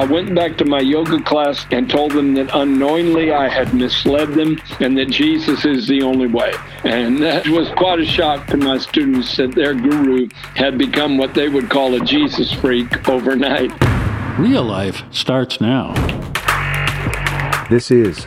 I went back to my yoga class and told them that unknowingly I had misled them and that Jesus is the only way. And that was quite a shock to my students that their guru had become what they would call a Jesus freak overnight. Real life starts now. This is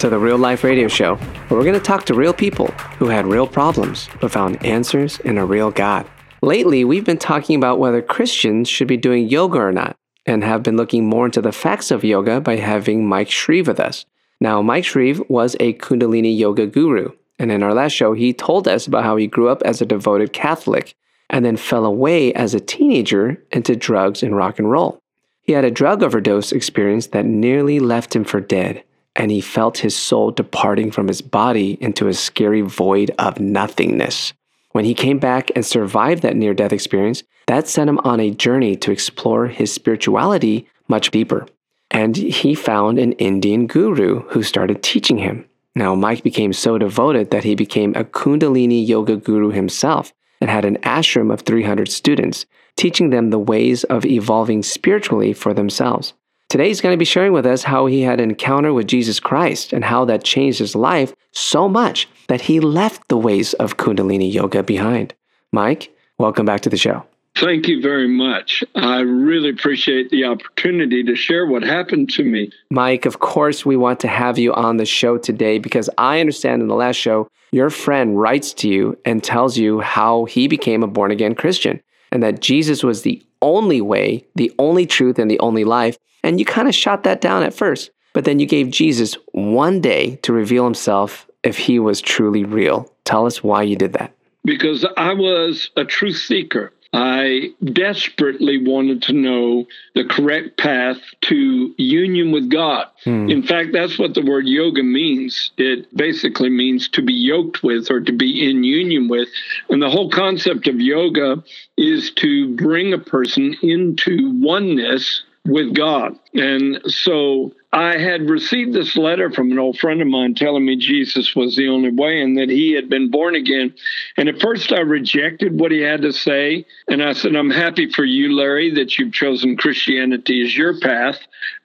to the Real Life Radio Show, where we're going to talk to real people who had real problems but found answers in a real God. Lately, we've been talking about whether Christians should be doing yoga or not, and have been looking more into the facts of yoga by having Mike Shreve with us. Now, Mike Shreve was a Kundalini yoga guru, and in our last show, he told us about how he grew up as a devoted Catholic and then fell away as a teenager into drugs and rock and roll. He had a drug overdose experience that nearly left him for dead, and he felt his soul departing from his body into a scary void of nothingness. When he came back and survived that near death experience, that sent him on a journey to explore his spirituality much deeper. And he found an Indian guru who started teaching him. Now, Mike became so devoted that he became a Kundalini yoga guru himself and had an ashram of 300 students, teaching them the ways of evolving spiritually for themselves. Today, he's going to be sharing with us how he had an encounter with Jesus Christ and how that changed his life so much that he left the ways of Kundalini yoga behind. Mike, welcome back to the show. Thank you very much. I really appreciate the opportunity to share what happened to me. Mike, of course, we want to have you on the show today because I understand in the last show, your friend writes to you and tells you how he became a born again Christian and that Jesus was the only way, the only truth, and the only life. And you kind of shot that down at first, but then you gave Jesus one day to reveal himself if he was truly real. Tell us why you did that. Because I was a truth seeker. I desperately wanted to know the correct path to union with God. Hmm. In fact, that's what the word yoga means. It basically means to be yoked with or to be in union with. And the whole concept of yoga is to bring a person into oneness with God. And so I had received this letter from an old friend of mine telling me Jesus was the only way and that he had been born again. And at first I rejected what he had to say. And I said, I'm happy for you, Larry, that you've chosen Christianity as your path.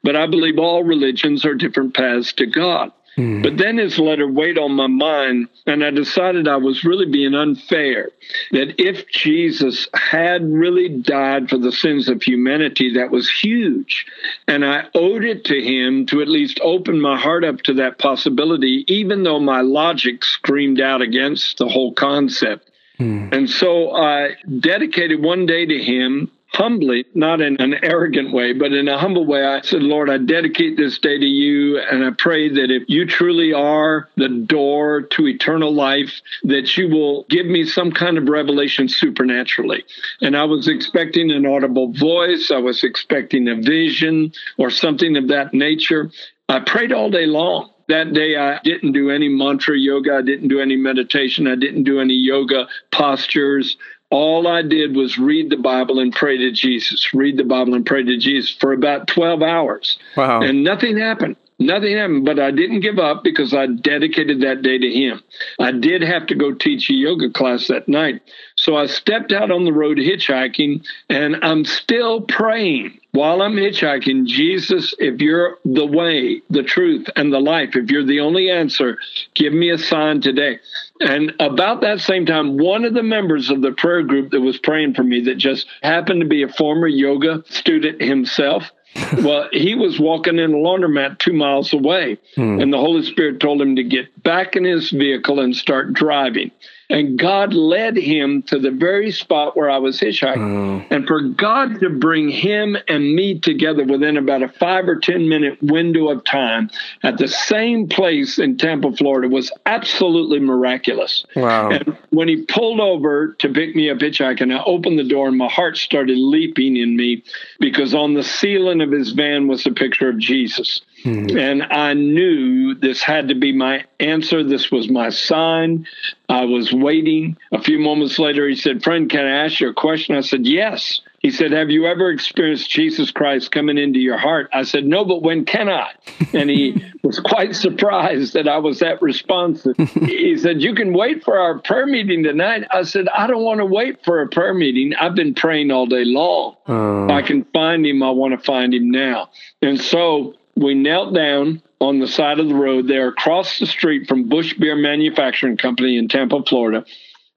But I believe all religions are different paths to God. Hmm. But then his letter weighed on my mind, and I decided I was really being unfair. That if Jesus had really died for the sins of humanity, that was huge. And I owed it to him to at least open my heart up to that possibility, even though my logic screamed out against the whole concept. Hmm. And so I dedicated one day to him humbly, not in an arrogant way, but in a humble way, I said, Lord, I dedicate this day to you. And I pray that if you truly are the door to eternal life, that you will give me some kind of revelation supernaturally. And I was expecting an audible voice, I was expecting a vision or something of that nature. I prayed all day long. That day, I didn't do any mantra yoga. I didn't do any meditation. I didn't do any yoga postures. All I did was read the Bible and pray to Jesus, read the Bible and pray to Jesus for about 12 hours. Wow. And nothing happened. Nothing happened, but I didn't give up because I dedicated that day to him. I did have to go teach a yoga class that night. So I stepped out on the road hitchhiking and I'm still praying while I'm hitchhiking. Jesus, if you're the way, the truth, and the life, if you're the only answer, give me a sign today. And about that same time, one of the members of the prayer group that was praying for me, that just happened to be a former yoga student himself, well, he was walking in a laundromat two miles away, hmm. and the Holy Spirit told him to get back in his vehicle and start driving. And God led him to the very spot where I was hitchhiking. Oh. And for God to bring him and me together within about a five or 10 minute window of time at the same place in Tampa, Florida was absolutely miraculous. Wow. And when he pulled over to pick me up hitchhiking, I opened the door and my heart started leaping in me because on the ceiling of his van was a picture of Jesus. Hmm. And I knew this had to be my answer. This was my sign. I was waiting. A few moments later, he said, Friend, can I ask you a question? I said, Yes. He said, Have you ever experienced Jesus Christ coming into your heart? I said, No, but when can I? And he was quite surprised that I was that responsive. he said, You can wait for our prayer meeting tonight. I said, I don't want to wait for a prayer meeting. I've been praying all day long. Oh. If I can find him, I want to find him now. And so we knelt down on the side of the road there across the street from Busch Beer Manufacturing Company in Tampa, Florida.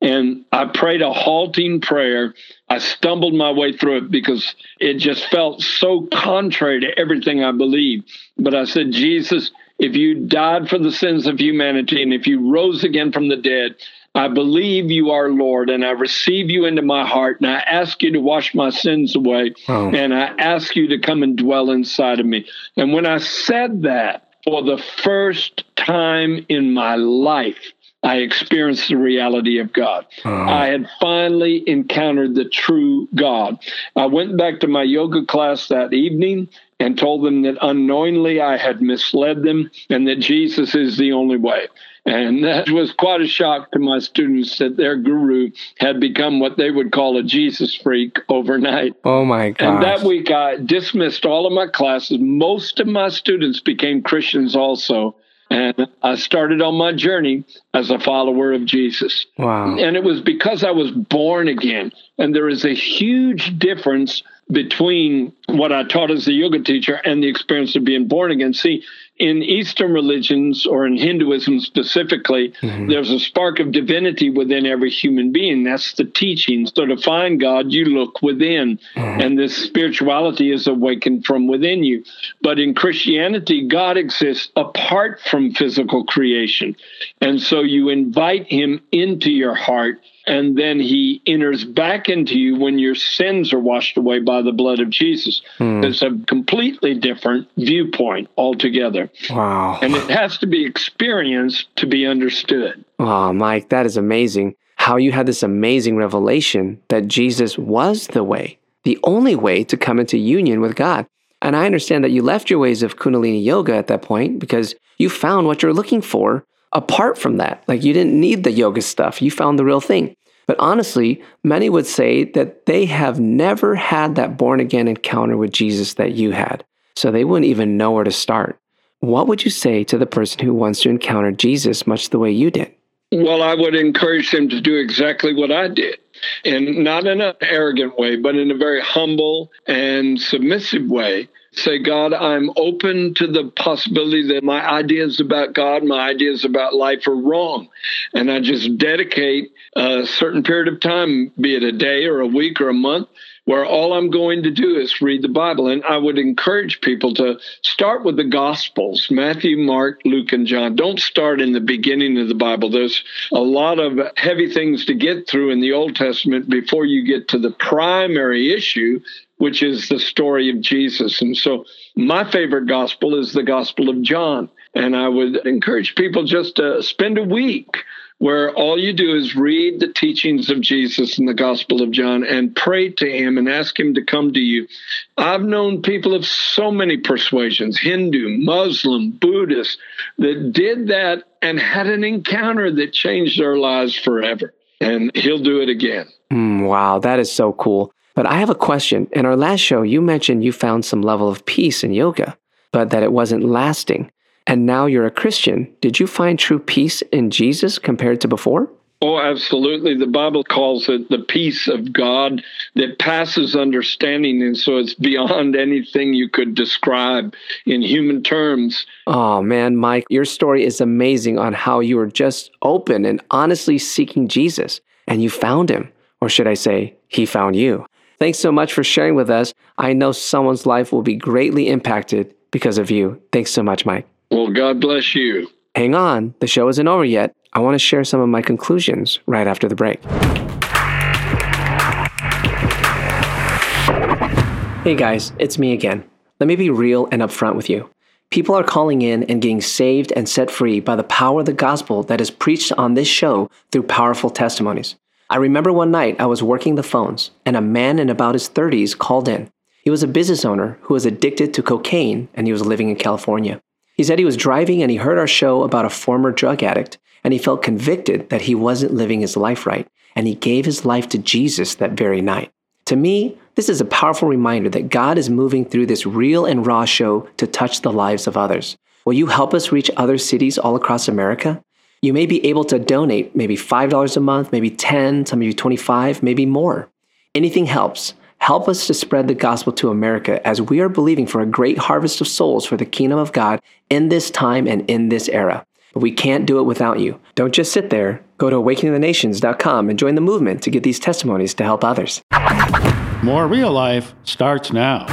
And I prayed a halting prayer. I stumbled my way through it because it just felt so contrary to everything I believed. But I said, Jesus, if you died for the sins of humanity and if you rose again from the dead, I believe you are Lord and I receive you into my heart and I ask you to wash my sins away Wow. and I ask you to come and dwell inside of me. And when I said that for the first time in my life, I experienced the reality of God. Oh. I had finally encountered the true God. I went back to my yoga class that evening and told them that unknowingly I had misled them and that Jesus is the only way. And that was quite a shock to my students that their guru had become what they would call a Jesus freak overnight. Oh my gosh. And that week, I dismissed all of my classes. Most of my students became Christians also. And I started on my journey as a follower of Jesus. Wow. And it was because I was born again. And there is a huge difference between what I taught as a yoga teacher and the experience of being born again. See, in Eastern religions or in Hinduism specifically, mm-hmm. there's a spark of divinity within every human being. That's the teaching. So to find God, you look within, mm-hmm. and this spirituality is awakened from within you. But in Christianity, God exists apart from physical creation. And so you invite him into your heart and then he enters back into you when your sins are washed away by the blood of Jesus. Hmm. It's a completely different viewpoint altogether. Wow. And it has to be experienced to be understood. Oh, Mike, that is amazing. How you had this amazing revelation that Jesus was the way, the only way to come into union with God. And I understand that you left your ways of Kundalini yoga at that point because you found what you're looking for apart from that. Like you didn't need the yoga stuff, you found the real thing. But honestly, many would say that they have never had that born again encounter with Jesus that you had. So they wouldn't even know where to start. What would you say to the person who wants to encounter Jesus much the way you did? Well, I would encourage them to do exactly what I did, and not in an arrogant way, but in a very humble and submissive way. Say, God, I'm open to the possibility that my ideas about God, my ideas about life are wrong. And I just dedicate a certain period of time, be it a day or a week or a month, where all I'm going to do is read the Bible. And I would encourage people to start with the Gospels Matthew, Mark, Luke, and John. Don't start in the beginning of the Bible. There's a lot of heavy things to get through in the Old Testament before you get to the primary issue, which is the story of Jesus. And so my favorite gospel is the Gospel of John. And I would encourage people just to spend a week where all you do is read the teachings of Jesus in the Gospel of John and pray to him and ask him to come to you. I've known people of so many persuasions Hindu, Muslim, Buddhist that did that and had an encounter that changed their lives forever. And he'll do it again. Mm, wow, that is so cool. But I have a question. In our last show, you mentioned you found some level of peace in yoga, but that it wasn't lasting. And now you're a Christian. Did you find true peace in Jesus compared to before? Oh, absolutely. The Bible calls it the peace of God that passes understanding. And so it's beyond anything you could describe in human terms. Oh man, Mike, your story is amazing on how you were just open and honestly seeking Jesus and you found him. Or should I say, he found you. Thanks so much for sharing with us. I know someone's life will be greatly impacted because of you. Thanks so much, Mike. Well, God bless you. Hang on, the show isn't over yet. I want to share some of my conclusions right after the break. Hey guys, it's me again. Let me be real and upfront with you. People are calling in and getting saved and set free by the power of the gospel that is preached on this show through powerful testimonies. I remember one night I was working the phones and a man in about his 30s called in. He was a business owner who was addicted to cocaine and he was living in California. He said he was driving and he heard our show about a former drug addict and he felt convicted that he wasn't living his life right and he gave his life to Jesus that very night. To me, this is a powerful reminder that God is moving through this real and raw show to touch the lives of others. Will you help us reach other cities all across America? You may be able to donate maybe $5 a month, maybe 10, some of you 25, maybe more. Anything helps. Help us to spread the gospel to America as we are believing for a great harvest of souls for the kingdom of God in this time and in this era. But we can't do it without you. Don't just sit there. Go to awakeningthenations.com and join the movement to get these testimonies to help others. More real life starts now.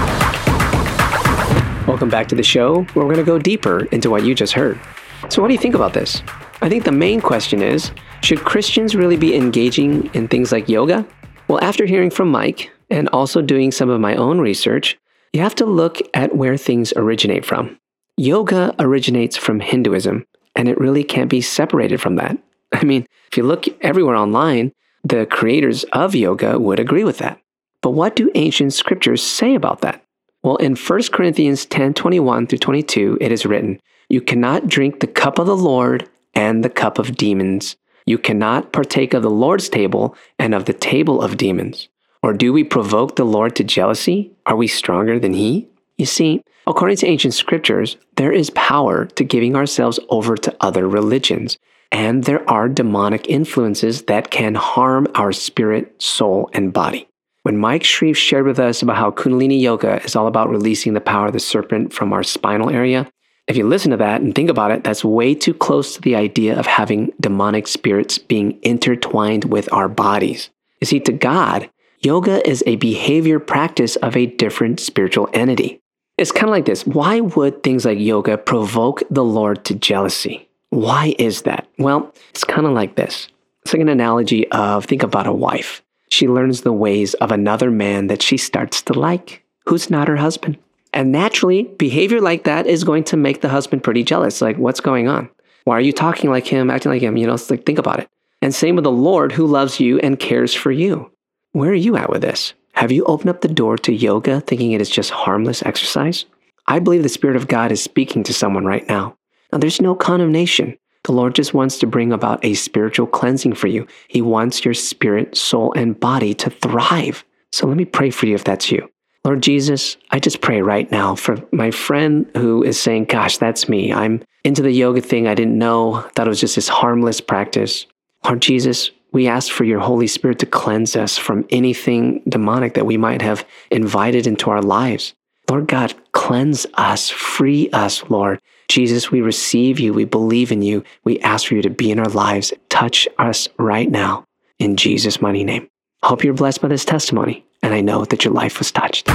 Welcome back to the show where we're going to go deeper into what you just heard. So, what do you think about this? I think the main question is should Christians really be engaging in things like yoga? Well, after hearing from Mike and also doing some of my own research, you have to look at where things originate from. Yoga originates from Hinduism, and it really can't be separated from that. I mean, if you look everywhere online, the creators of yoga would agree with that. But what do ancient scriptures say about that? Well, in 1 Corinthians 10 21 through 22, it is written, You cannot drink the cup of the Lord and the cup of demons. You cannot partake of the Lord's table and of the table of demons. Or do we provoke the Lord to jealousy? Are we stronger than He? You see, according to ancient scriptures, there is power to giving ourselves over to other religions. And there are demonic influences that can harm our spirit, soul, and body. When Mike Shreve shared with us about how Kundalini Yoga is all about releasing the power of the serpent from our spinal area, if you listen to that and think about it, that's way too close to the idea of having demonic spirits being intertwined with our bodies. You see, to God, yoga is a behavior practice of a different spiritual entity. It's kind of like this why would things like yoga provoke the Lord to jealousy? Why is that? Well, it's kind of like this. It's like an analogy of think about a wife. She learns the ways of another man that she starts to like, who's not her husband. And naturally, behavior like that is going to make the husband pretty jealous. Like, what's going on? Why are you talking like him, acting like him? You know, it's like, think about it. And same with the Lord who loves you and cares for you. Where are you at with this? Have you opened up the door to yoga thinking it is just harmless exercise? I believe the Spirit of God is speaking to someone right now. Now, there's no condemnation. The Lord just wants to bring about a spiritual cleansing for you. He wants your spirit, soul, and body to thrive. So let me pray for you if that's you. Lord Jesus, I just pray right now for my friend who is saying, Gosh, that's me. I'm into the yoga thing. I didn't know. that it was just this harmless practice. Lord Jesus, we ask for your Holy Spirit to cleanse us from anything demonic that we might have invited into our lives. Lord God, cleanse us, free us, Lord. Jesus, we receive you. We believe in you. We ask for you to be in our lives. Touch us right now. In Jesus' mighty name. I hope you're blessed by this testimony and I know that your life was touched.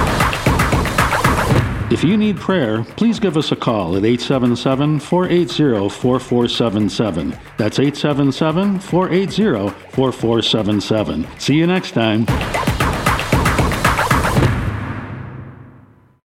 If you need prayer, please give us a call at 877 480 4477. That's 877 480 4477. See you next time.